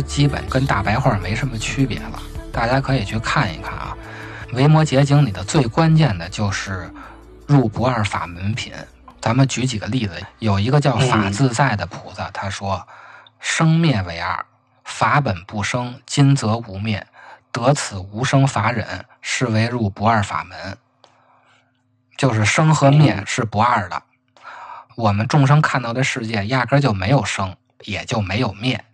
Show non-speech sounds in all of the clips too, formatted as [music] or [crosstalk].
基本跟大白话没什么区别了。大家可以去看一看啊，《维摩诘经》里的最关键的就是入不二法门品。咱们举几个例子，有一个叫法自在的菩萨，他说：“生灭为二，法本不生，今则无灭，得此无生法忍，是为入不二法门。”就是生和灭是不二的。我们众生看到的世界压根就没有生，也就没有灭，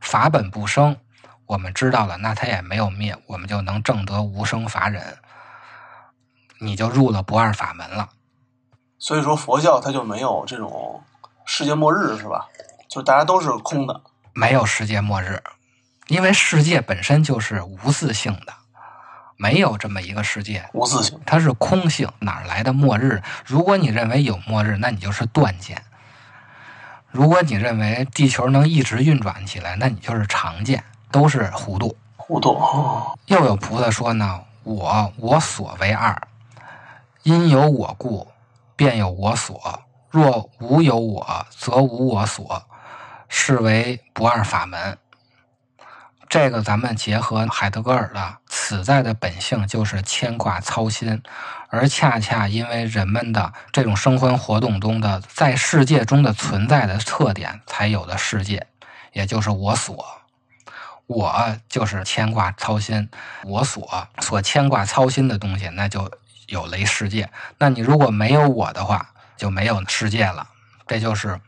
法本不生。我们知道了，那它也没有灭，我们就能证得无生法忍，你就入了不二法门了。所以说，佛教它就没有这种世界末日，是吧？就大家都是空的，没有世界末日，因为世界本身就是无自性的。没有这么一个世界，无自性，它是空性，哪来的末日？如果你认为有末日，那你就是断见；如果你认为地球能一直运转起来，那你就是常见，都是糊涂。糊涂。又有菩萨说呢：“我我所为二，因有我故，便有我所；若无有我，则无我所，是为不二法门。”这个咱们结合海德格尔的“此在的本性就是牵挂操心”，而恰恰因为人们的这种生活活动中的在世界中的存在的特点，才有的世界，也就是我所，我就是牵挂操心，我所所牵挂操心的东西，那就有了世界。那你如果没有我的话，就没有世界了。这就是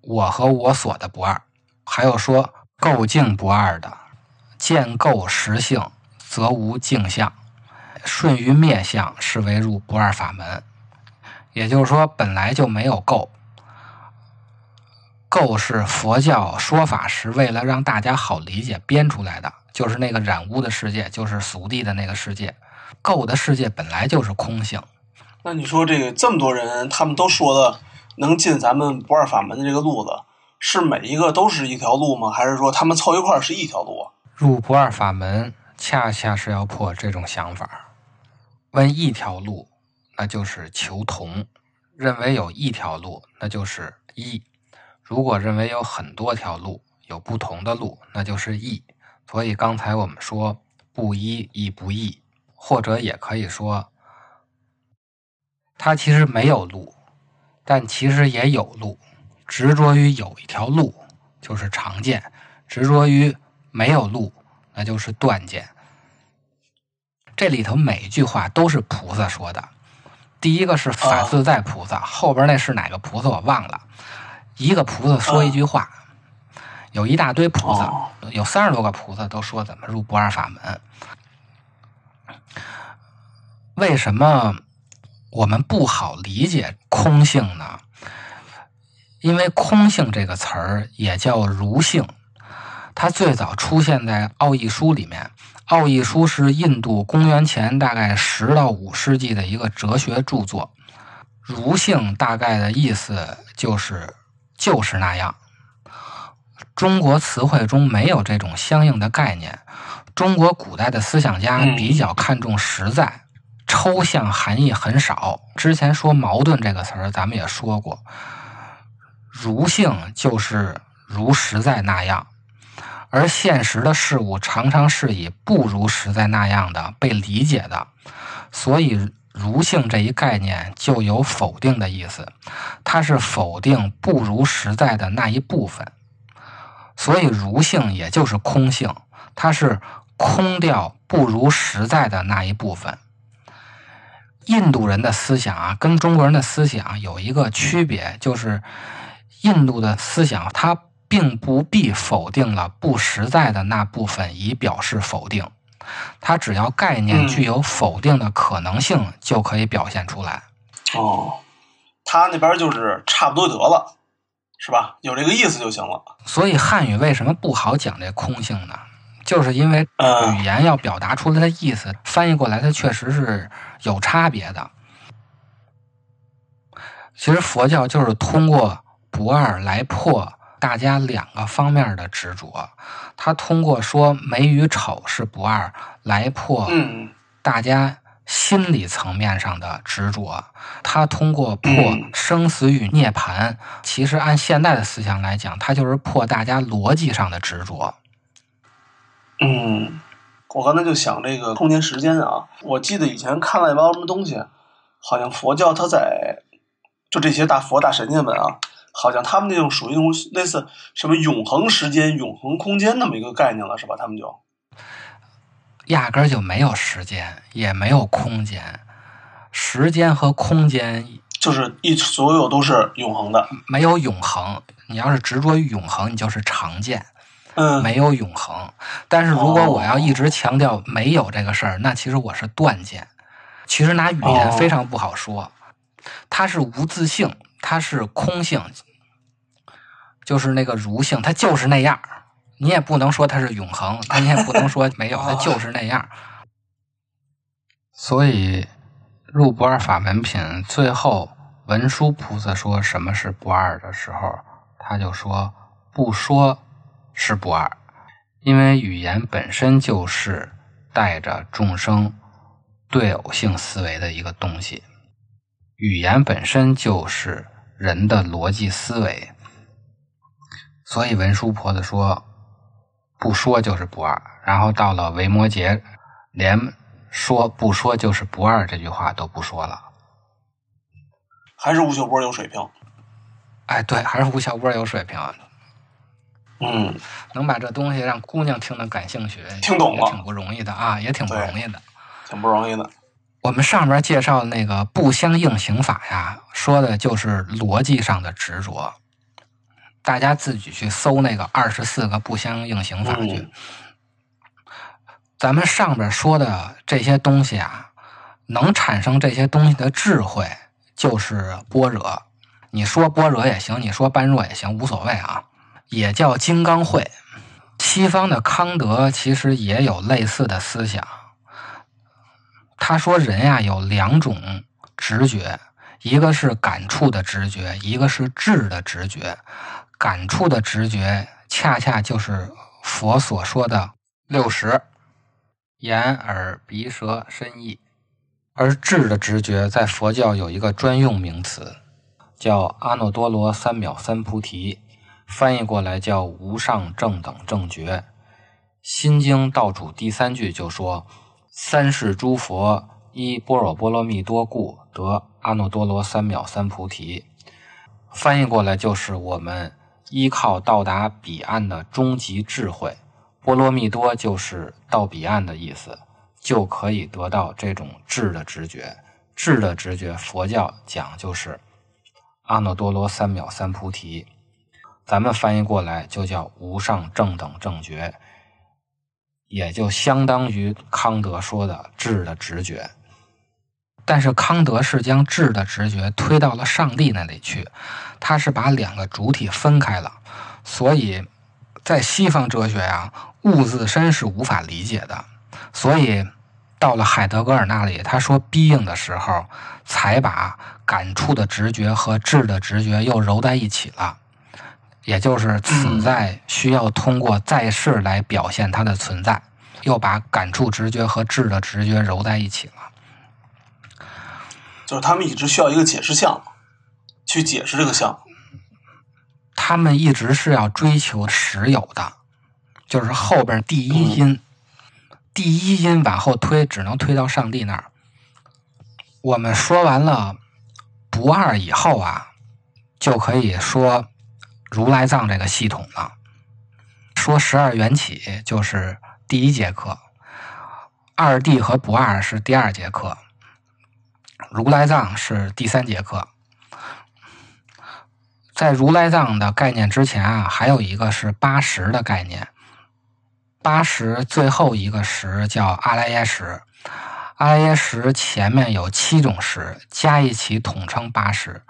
我和我所的不二。还有说。构境不二的，见构实性，则无境相；顺于灭相，是为入不二法门。也就是说，本来就没有构。构是佛教说法时为了让大家好理解编出来的，就是那个染污的世界，就是俗地的那个世界。构的世界本来就是空性。那你说这个这么多人，他们都说的能进咱们不二法门的这个路子？是每一个都是一条路吗？还是说他们凑一块儿是一条路？入不二法门，恰恰是要破这种想法。问一条路，那就是求同；认为有一条路，那就是一；如果认为有很多条路，有不同的路，那就是异。所以刚才我们说不一亦不异，或者也可以说，它其实没有路，但其实也有路。执着于有一条路就是常见，执着于没有路那就是断见。这里头每一句话都是菩萨说的。第一个是法自在菩萨，后边那是哪个菩萨我忘了。一个菩萨说一句话，有一大堆菩萨，有三十多个菩萨都说怎么入不二法门。为什么我们不好理解空性呢？因为“空性”这个词儿也叫“如性”，它最早出现在《奥义书》里面。《奥义书》是印度公元前大概十到五世纪的一个哲学著作。“如性”大概的意思就是就是那样。中国词汇中没有这种相应的概念。中国古代的思想家比较看重实在，抽象含义很少。之前说“矛盾”这个词儿，咱们也说过。如性就是如实在那样，而现实的事物常常是以不如实在那样的被理解的，所以如性这一概念就有否定的意思，它是否定不如实在的那一部分。所以如性也就是空性，它是空掉不如实在的那一部分。印度人的思想啊，跟中国人的思想有一个区别，就是印度的思想它并不必否定了不实在的那部分以表示否定，它只要概念具有否定的可能性就可以表现出来。哦，他那边就是差不多得了，是吧？有这个意思就行了。所以汉语为什么不好讲这空性呢？就是因为嗯语言要表达出来的意思，翻译过来它确实是有差别的。其实佛教就是通过不二来破大家两个方面的执着，他通过说美与丑是不二来破大家心理层面上的执着，他通过破生死与涅槃，其实按现代的思想来讲，他就是破大家逻辑上的执着。嗯，我刚才就想这个空间时间啊，我记得以前看了一包什么东西，好像佛教它在就这些大佛大神仙们啊，好像他们那种属于那种类似什么永恒时间、永恒空间那么一个概念了，是吧？他们就压根儿就没有时间，也没有空间。时间和空间就是一所有都是永恒的。没有永恒。你要是执着于永恒，你就是常见，嗯，没有永恒。但是如果我要哦一直强调没有这个事儿，那其实我是断见。其实拿语言哦非常不好说，它是无自性，它是空性，就是那个如性，它就是那样儿。你也不能说它是永恒，但你也不能说没有，它就是那样儿。所以入不二法门品最后文殊菩萨说什么是不二的时候，他就说不说是不二，因为语言本身就是带着众生对偶性思维的一个东西，语言本身就是人的逻辑思维，所以文殊菩萨说不说就是不二，然后到了维摩诘，连说不说就是不二这句话都不说了。还是吴秀波有水平。哎，对，还是吴晓波有水平，嗯，能把这东西让姑娘听得感兴趣，听懂了也挺不容易的啊，也挺不容易的。挺不容易的。我们上面介绍的那个不相应刑法呀，说的就是逻辑上的执着。大家自己去搜那个二十四个不相应刑法去。嗯咱们上边说的这些东西啊，能产生这些东西的智慧，就是般若。你说般若也行，你说般若也行，无所谓啊，也叫金刚慧。西方的康德其实也有类似的思想。他说人呀有两种直觉，一个是感触的直觉，一个是智的直觉。感触的直觉恰恰就是佛所说的六十：眼、耳、鼻、舌、身、意。而智的直觉在佛教有一个专用名词，叫阿耨多罗三藐三菩提，翻译过来叫无上正等正觉。《心经》道主第三句就说：“三世诸佛依般若波罗蜜多故得阿耨多罗三藐三菩提。”翻译过来就是我们依靠到达彼岸的终极智慧，波罗蜜多就是到彼岸的意思，就可以得到这种智的直觉。智的直觉，佛教讲就是阿耨多罗三藐三菩提，咱们翻译过来就叫无上正等正觉，也就相当于康德说的智的直觉。但是康德是将智的直觉推到了上帝那里去，他是把两个主体分开了，所以在西方哲学呀、物自身是无法理解的，所以到了海德格尔那里，他说 being 的时候，才把感触的直觉和智的直觉又揉在一起了，也就是此在需要通过在世来表现它的存在，又把感触直觉和智的直觉揉在一起了。就是他们一直需要一个解释项，去解释这个项。他们一直是要追求实有的，就是后边第一因，第一因往后推，只能推到上帝那儿。我们说完了不二以后啊，就可以说如来藏这个系统呢。说十二缘起就是第一节课，二谛和不二是第二节课，如来藏是第三节课。在如来藏的概念之前啊，还有一个是八十的概念。八十最后一个十叫阿赖耶识，阿赖耶识前面有七种识，加一起统称八十。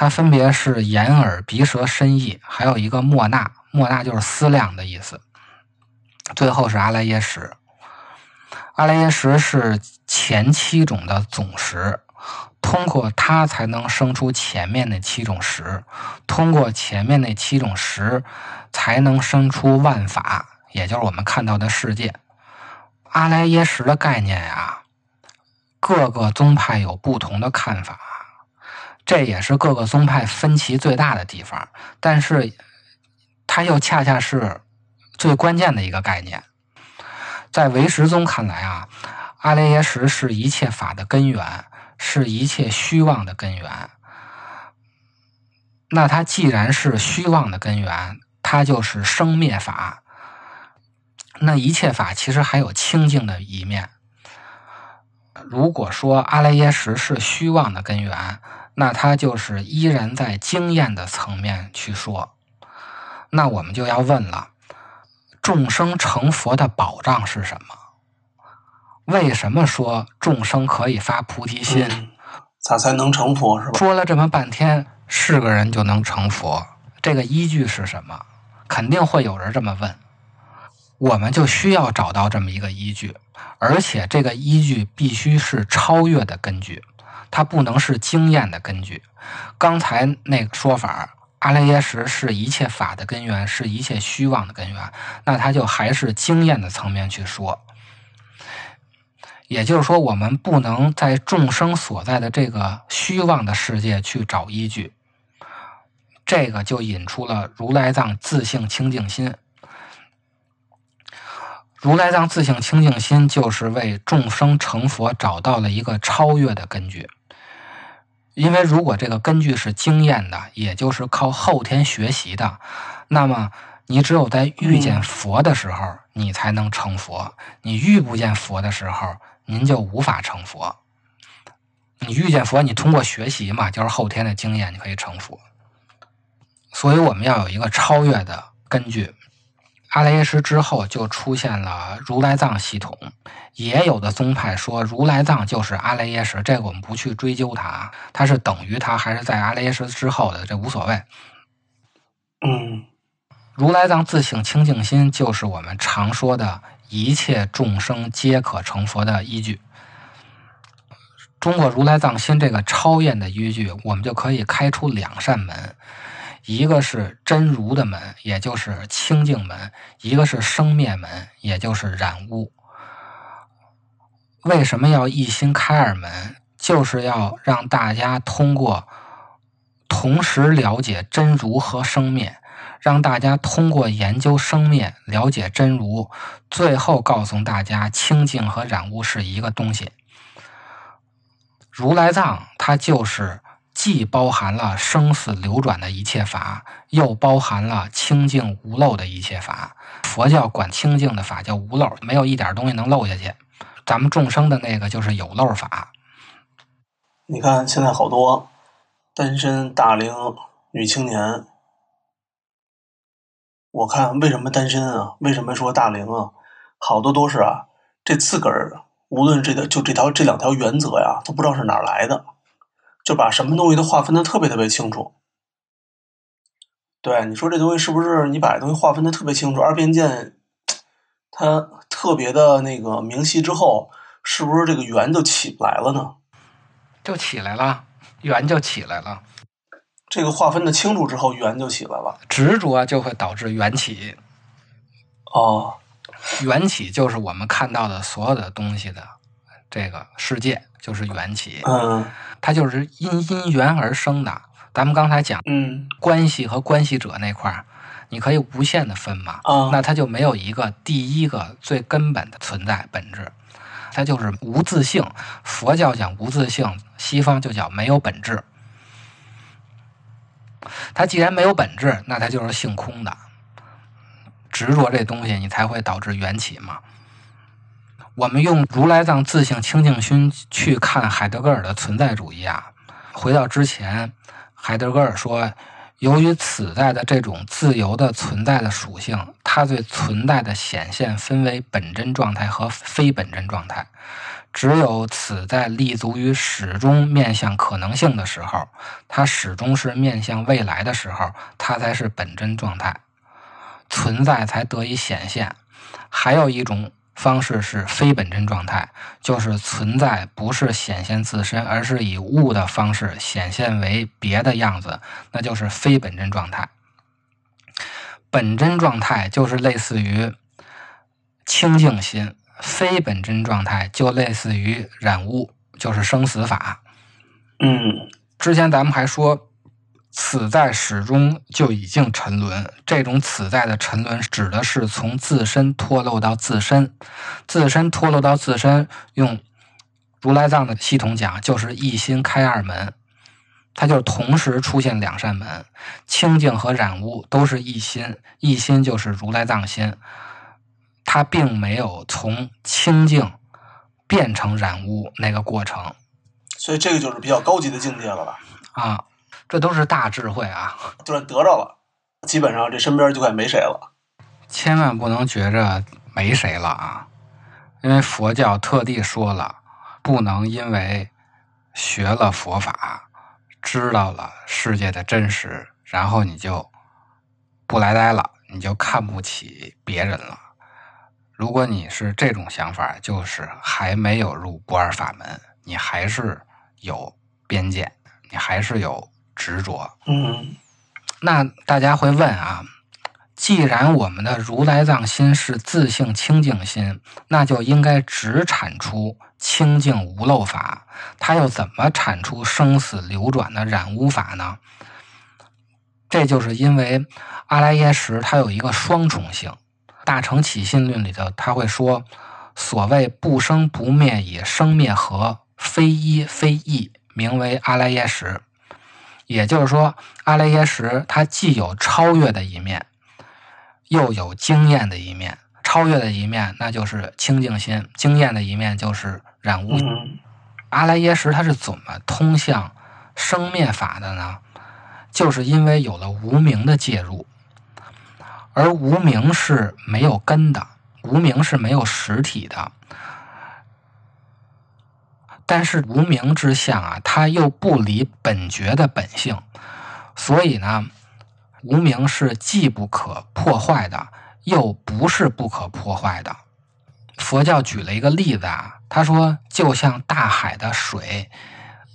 它分别是眼耳鼻舌身意，还有一个莫那，莫那就是思量的意思。最后是阿赖耶识，阿赖耶识是前七种的总识。通过它才能生出前面那七种识，通过前面那七种识，才能生出万法，也就是我们看到的世界。阿赖耶识的概念呀，各个宗派有不同的看法，这也是各个宗派分歧最大的地方。但是，它又恰恰是最关键的一个概念。在唯识宗看来啊，阿赖耶识是一切法的根源。是一切虚妄的根源。那它既然是虚妄的根源，它就是生灭法。那一切法其实还有清净的一面。如果说阿赖耶识是虚妄的根源，那他就是依然在经验的层面去说。那我们就要问了：众生成佛的保障是什么？为什么说众生可以发菩提心？咋才能成佛？是吧？说了这么半天，是个人就能成佛？这个依据是什么？肯定会有人这么问。我们就需要找到这么一个依据，而且这个依据必须是超越的根据，它不能是经验的根据。刚才那个说法，阿赖耶识是一切法的根源，是一切虚妄的根源，那它就还是经验的层面去说。也就是说，我们不能在众生所在的这个虚妄的世界去找依据，这个就引出了如来藏自性清净心。如来藏自性清净心就是为众生成佛找到了一个超越的根据。因为如果这个根据是经验的，也就是靠后天学习的，那么你只有在遇见佛的时候，你才能成佛；你遇不见佛的时候，您就无法成佛。你遇见佛，你通过学习嘛，就是后天的经验，你可以成佛。所以我们要有一个超越的根据。阿赖耶识之后，就出现了如来藏系统。也有的宗派说如来藏就是阿赖耶识，这个我们不去追究它，它是等于它还是在阿赖耶识之后的，这无所谓。嗯，如来藏自性清净心，就是我们常说的。一切众生皆可成佛的依据，中国如来藏心这个超验的依据，我们就可以开出两扇门，一个是真如的门，也就是清净门；一个是生灭门，也就是染污。为什么要一心开二门？就是要让大家通过同时了解真如和生灭。让大家通过研究生灭了解真如，最后告诉大家清净和染污是一个东西。如来藏它就是既包含了生死流转的一切法，又包含了清净无漏的一切法。佛教管清净的法叫无漏，没有一点东西能漏下去。咱们众生的那个就是有漏法。你看现在好多单身大龄女青年。我看为什么单身啊？为什么说大龄啊？好多都是啊，这自个儿无论这个就这条这两条原则呀，都不知道是哪来的，就把什么东西都划分的特别特别清楚。对，你说这东西是不是你把东西划分的特别清楚？二边见它特别的那个明晰之后，是不是这个圆就起不来了呢？就起来了，圆就起来了。这个划分的清楚之后，圆就起来了。执着就会导致缘起。哦，缘起就是我们看到的所有的东西的这个世界，就是缘起。嗯，它就是因因缘而生的。咱们刚才讲，嗯，关系和关系者那块儿，你可以无限的分嘛。啊，那它就没有一个第一个最根本的存在本质，它就是无自性。佛教讲无自性，西方就叫没有本质。它既然没有本质，那它就是性空的。执着这东西，你才会导致缘起嘛。我们用如来藏自性清净心去看海德格尔的存在主义啊。回到之前，海德格尔说，由于此在的这种自由的存在的属性，它对存在的显现分为本真状态和非本真状态。只有此在立足于始终面向可能性的时候，它始终是面向未来的时候，它才是本真状态，存在才得以显现。还有一种方式是非本真状态，就是存在不是显现自身，而是以物的方式显现为别的样子，那就是非本真状态。本真状态就是类似于清净心。非本真状态就类似于染污，就是生死法。嗯，之前咱们还说，此在始终就已经沉沦。这种此在的沉沦，指的是从自身脱落到自身，自身脱落到自身。用如来藏的系统讲，就是一心开二门，它就同时出现两扇门。清净和染污都是一心，一心就是如来藏心。它并没有从清净变成染污那个过程，所以这个就是比较高级的境界了吧？啊，这都是大智慧啊！[laughs] 就算得着了，基本上这身边就快没谁了。千万不能觉着没谁了啊！因为佛教特地说了，不能因为学了佛法，知道了世界的真实，然后你就不来呆了，你就看不起别人了。如果你是这种想法，就是还没有入不二法门，你还是有边界，你还是有执着。嗯，那大家会问啊，既然我们的如来藏心是自性清净心，那就应该只产出清净无漏法，它又怎么产出生死流转的染污法呢？这就是因为阿赖耶识它有一个双重性。大乘起信论里头，他会说：“所谓不生不灭，以生灭合，非一非异，名为阿赖耶识。”也就是说，阿赖耶识它既有超越的一面，又有经验的一面。超越的一面，那就是清净心；经验的一面，就是染污。阿赖耶识它是怎么通向生灭法的呢？就是因为有了无名的介入。而无名是没有根的，无名是没有实体的，但是无名之相啊，它又不离本觉的本性，所以呢，无名是既不可破坏的，又不是不可破坏的。佛教举了一个例子啊，他说，就像大海的水，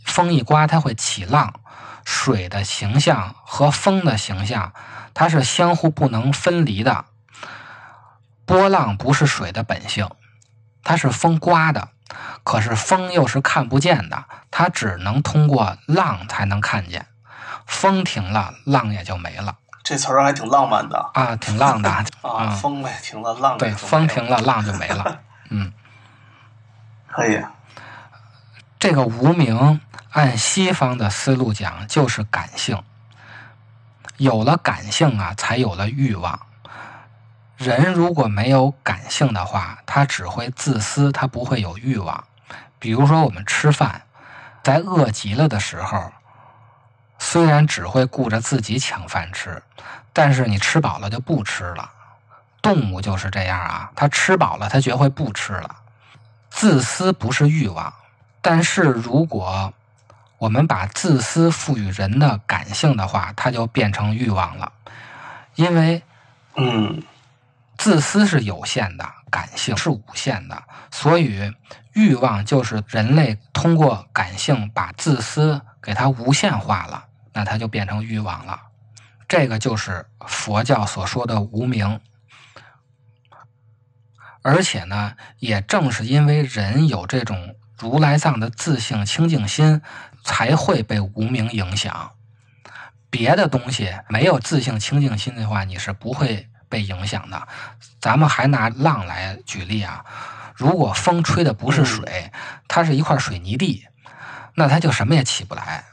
风一刮，它会起浪，水的形象和风的形象。它是相互不能分离的，波浪不是水的本性，它是风刮的，可是风又是看不见的，它只能通过浪才能看见。风停了，浪也就没了。这词儿还挺浪漫的啊，挺浪的 [laughs] 啊。风呗停了，浪对，风停了，浪就没了。[laughs] 嗯，可以。这个无名，按西方的思路讲，就是感性。有了感性啊，才有了欲望。人如果没有感性的话，他只会自私，他不会有欲望。比如说，我们吃饭，在饿极了的时候，虽然只会顾着自己抢饭吃，但是你吃饱了就不吃了。动物就是这样啊，它吃饱了，它绝会不吃了。自私不是欲望，但是如果我们把自私赋予人的感性的话，它就变成欲望了。因为，嗯，自私是有限的，感性是无限的，所以欲望就是人类通过感性把自私给它无限化了，那它就变成欲望了。这个就是佛教所说的无名。而且呢，也正是因为人有这种如来藏的自性清净心。才会被无名影响，别的东西没有自性清净心的话，你是不会被影响的。咱们还拿浪来举例啊，如果风吹的不是水，它是一块水泥地，那它就什么也起不来。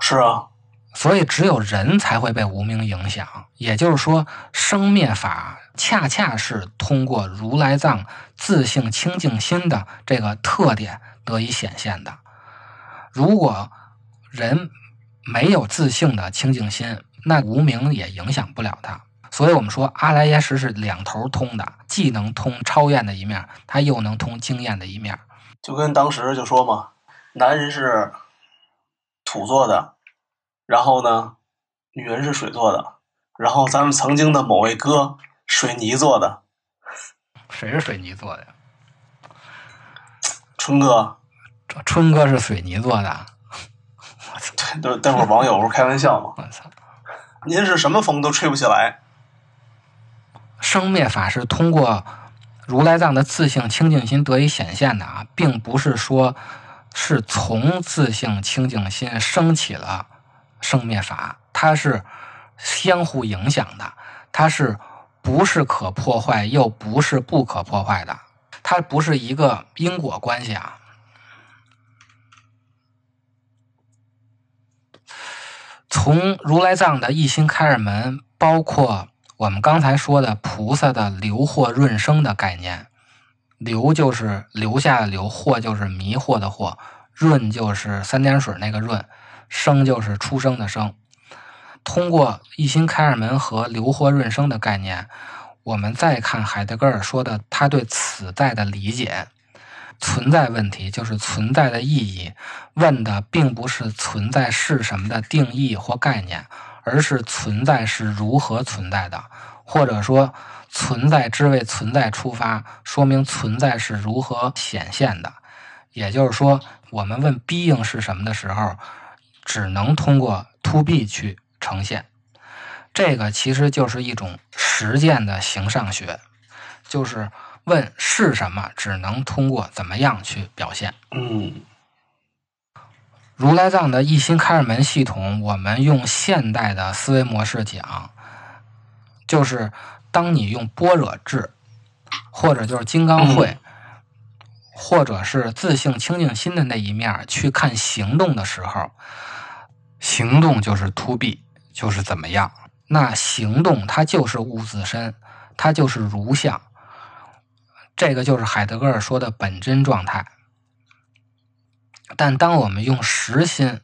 是啊，所以只有人才会被无名影响。也就是说，生灭法恰恰是通过如来藏自性清净心的这个特点得以显现的。如果人没有自性的清净心，那无名也影响不了他。所以我们说，阿赖耶识是两头通的，既能通超验的一面，它又能通经验的一面。就跟当时就说嘛，男人是土做的，然后呢，女人是水做的，然后咱们曾经的某位哥水泥做的，[laughs] 谁是水泥做的呀？春哥，春哥是水泥做的。[laughs] 对，都待会儿网友不是开玩笑吗？[laughs] 我操！您是什么风都吹不起来。生灭法是通过如来藏的自性清净心得以显现的啊，并不是说是从自性清净心升起了生灭法，它是相互影响的，它是不是可破坏又不是不可破坏的，它不是一个因果关系啊。从如来藏的一心开二门，包括。我们刚才说的菩萨的留惑润生的概念，留就是留下的留，惑就是迷惑的惑，润就是三点水那个润，生就是出生的生。通过一心开二门和留惑润生的概念，我们再看海德格尔说的他对此在的理解，存在问题就是存在的意义，问的并不是存在是什么的定义或概念。而是存在是如何存在的，或者说存在之为存在出发，说明存在是如何显现的。也就是说，我们问 being 是什么的时候，只能通过 to be 去呈现。这个其实就是一种实践的形上学，就是问是什么，只能通过怎么样去表现。嗯。如来藏的一心开二门系统，我们用现代的思维模式讲，就是当你用般若智，或者就是金刚慧，或者是自性清净心的那一面去看行动的时候，行动就是 to be，就是怎么样？那行动它就是物自身，它就是如相，这个就是海德格尔说的本真状态。但当我们用实心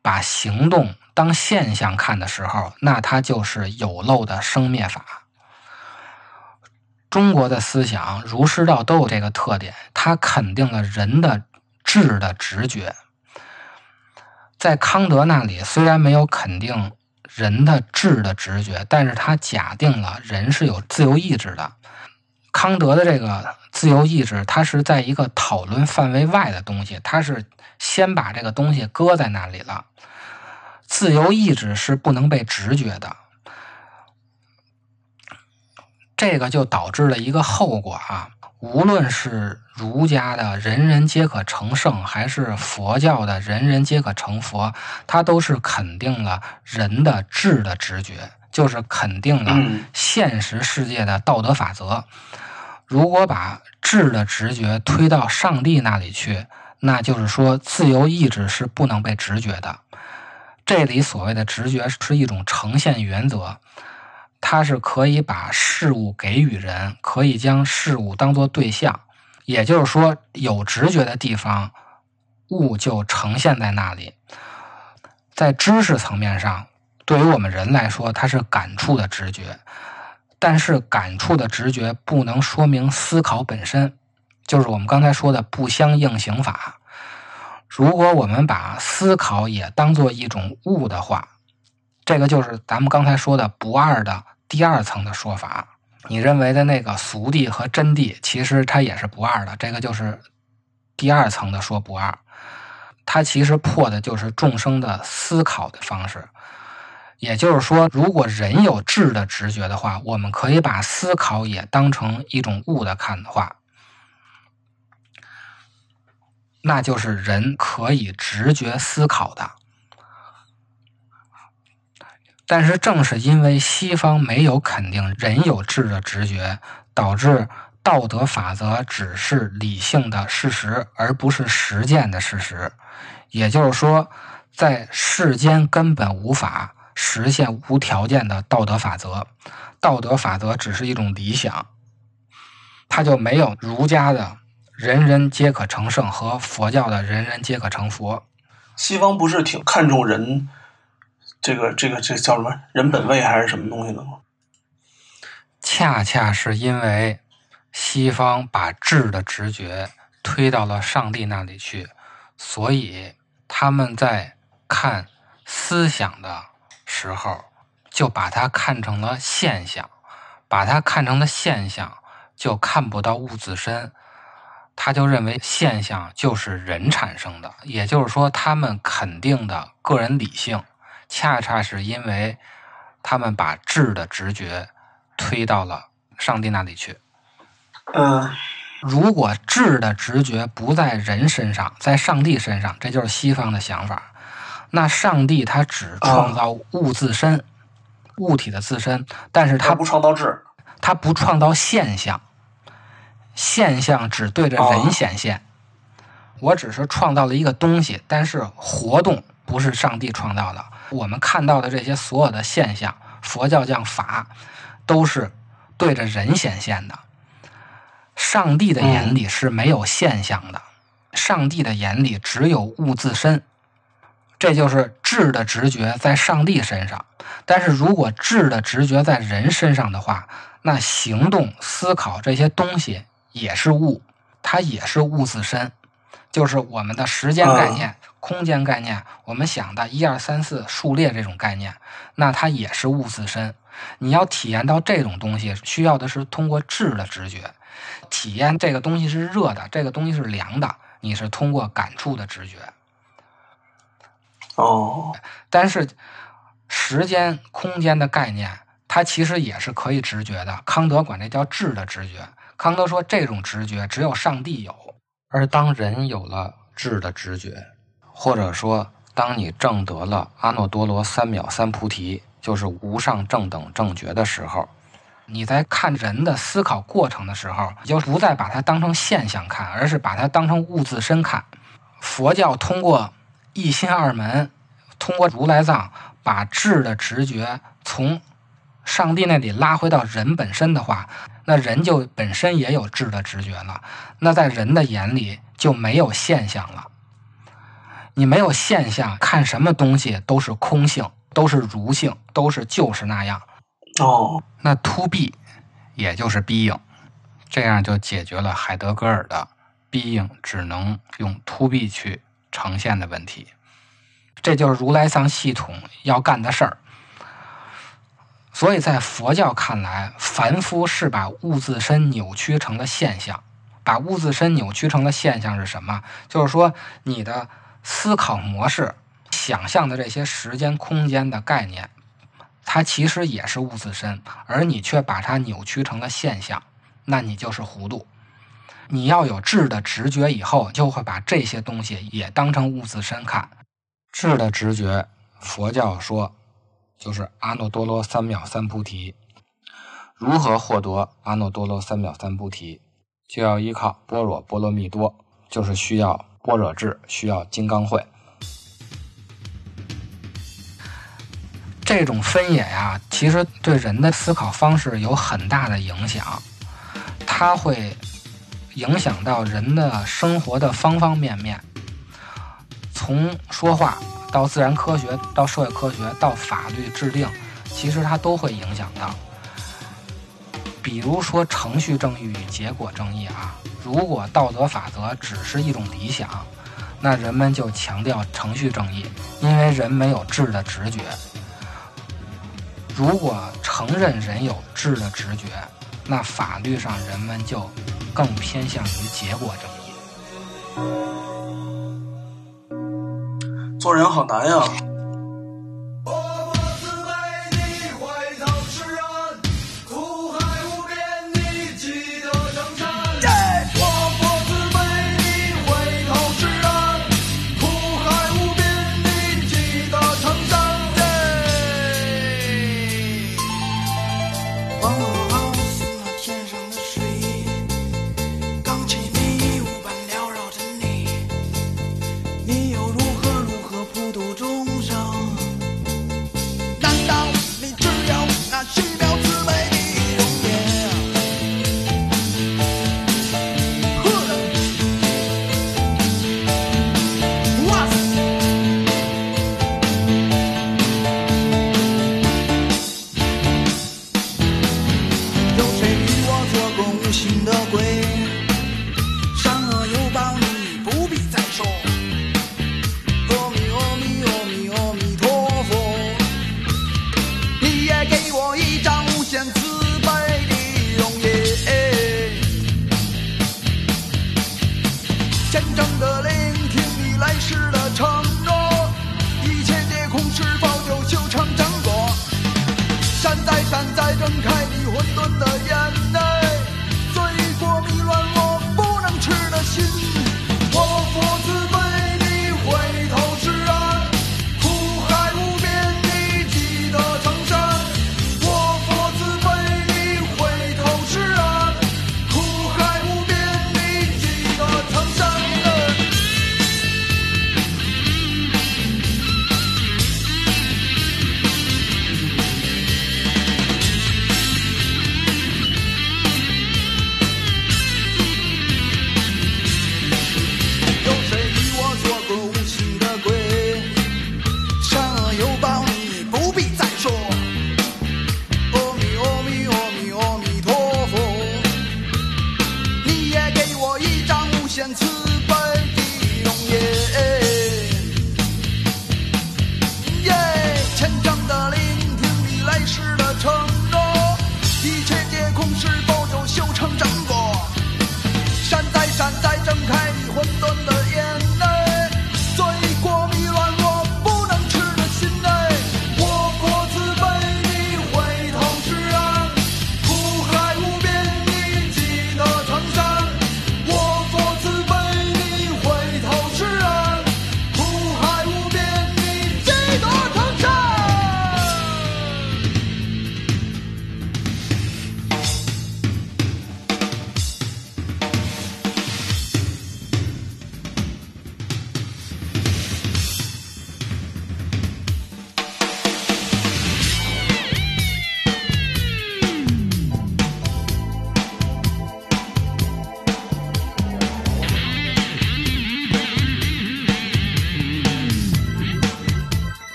把行动当现象看的时候，那它就是有漏的生灭法。中国的思想儒释道都有这个特点，它肯定了人的智的直觉。在康德那里，虽然没有肯定人的智的直觉，但是他假定了人是有自由意志的。康德的这个。自由意志，它是在一个讨论范围外的东西，它是先把这个东西搁在那里了。自由意志是不能被直觉的，这个就导致了一个后果啊。无论是儒家的人人皆可成圣，还是佛教的人人皆可成佛，它都是肯定了人的智的直觉，就是肯定了现实世界的道德法则。如果把智的直觉推到上帝那里去，那就是说自由意志是不能被直觉的。这里所谓的直觉是一种呈现原则，它是可以把事物给予人，可以将事物当做对象。也就是说，有直觉的地方，物就呈现在那里。在知识层面上，对于我们人来说，它是感触的直觉。但是感触的直觉不能说明思考本身，就是我们刚才说的不相应刑法。如果我们把思考也当做一种物的话，这个就是咱们刚才说的不二的第二层的说法。你认为的那个俗谛和真谛，其实它也是不二的。这个就是第二层的说不二，它其实破的就是众生的思考的方式。也就是说，如果人有智的直觉的话，我们可以把思考也当成一种物的看的话，那就是人可以直觉思考的。但是，正是因为西方没有肯定人有智的直觉，导致道德法则只是理性的事实，而不是实践的事实。也就是说。在世间根本无法实现无条件的道德法则，道德法则只是一种理想，它就没有儒家的“人人皆可成圣”和佛教的“人人皆可成佛”。西方不是挺看重人，这个这个这叫什么人本位还是什么东西的吗？恰恰是因为西方把智的直觉推到了上帝那里去，所以他们在看思想的时候，就把它看成了现象，把它看成了现象，就看不到物自身。他就认为现象就是人产生的，也就是说，他们肯定的个人理性，恰恰是因为他们把智的直觉推到了上帝那里去。嗯，如果智的直觉不在人身上，在上帝身上，这就是西方的想法。那上帝他只创造物自身，物体的自身，但是他不创造质，他不创造现象。现象只对着人显现，我只是创造了一个东西，但是活动不是上帝创造的。我们看到的这些所有的现象，佛教讲法，都是对着人显现的。上帝的眼里是没有现象的，上帝的眼里只有物自身。这就是智的直觉在上帝身上，但是如果智的直觉在人身上的话，那行动、思考这些东西。也是物，它也是物自身，就是我们的时间概念、空间概念，我们想的一二三四数列这种概念，那它也是物自身。你要体验到这种东西，需要的是通过智的直觉体验这个东西是热的，这个东西是凉的，你是通过感触的直觉。哦，但是时间、空间的概念，它其实也是可以直觉的。康德管这叫智的直觉。康德说：“这种直觉只有上帝有，而当人有了智的直觉，或者说，当你证得了阿耨多罗三藐三菩提，就是无上正等正觉的时候，你在看人的思考过程的时候，你就不再把它当成现象看，而是把它当成物自身看。佛教通过一心二门，通过如来藏，把智的直觉从上帝那里拉回到人本身的话。”那人就本身也有智的直觉了，那在人的眼里就没有现象了。你没有现象，看什么东西都是空性，都是如性，都是就是那样。哦，那 to be 也就是 being，这样就解决了海德格尔的 being 只能用 to be 去呈现的问题。这就是如来藏系统要干的事儿。所以在佛教看来，凡夫是把物自身扭曲成了现象。把物自身扭曲成了现象是什么？就是说，你的思考模式、想象的这些时间、空间的概念，它其实也是物自身，而你却把它扭曲成了现象，那你就是糊涂。你要有智的直觉，以后就会把这些东西也当成物自身看。智的直觉，佛教说。就是阿耨多罗三藐三菩提，如何获得阿耨多罗三藐三菩提？就要依靠般若波罗蜜多，就是需要般若智，需要金刚慧。这种分野呀，其实对人的思考方式有很大的影响，它会影响到人的生活的方方面面，从说话。到自然科学，到社会科学，到法律制定，其实它都会影响到。比如说程序正义与结果正义啊，如果道德法则只是一种理想，那人们就强调程序正义，因为人没有智的直觉。如果承认人有智的直觉，那法律上人们就更偏向于结果正义。做人好难呀。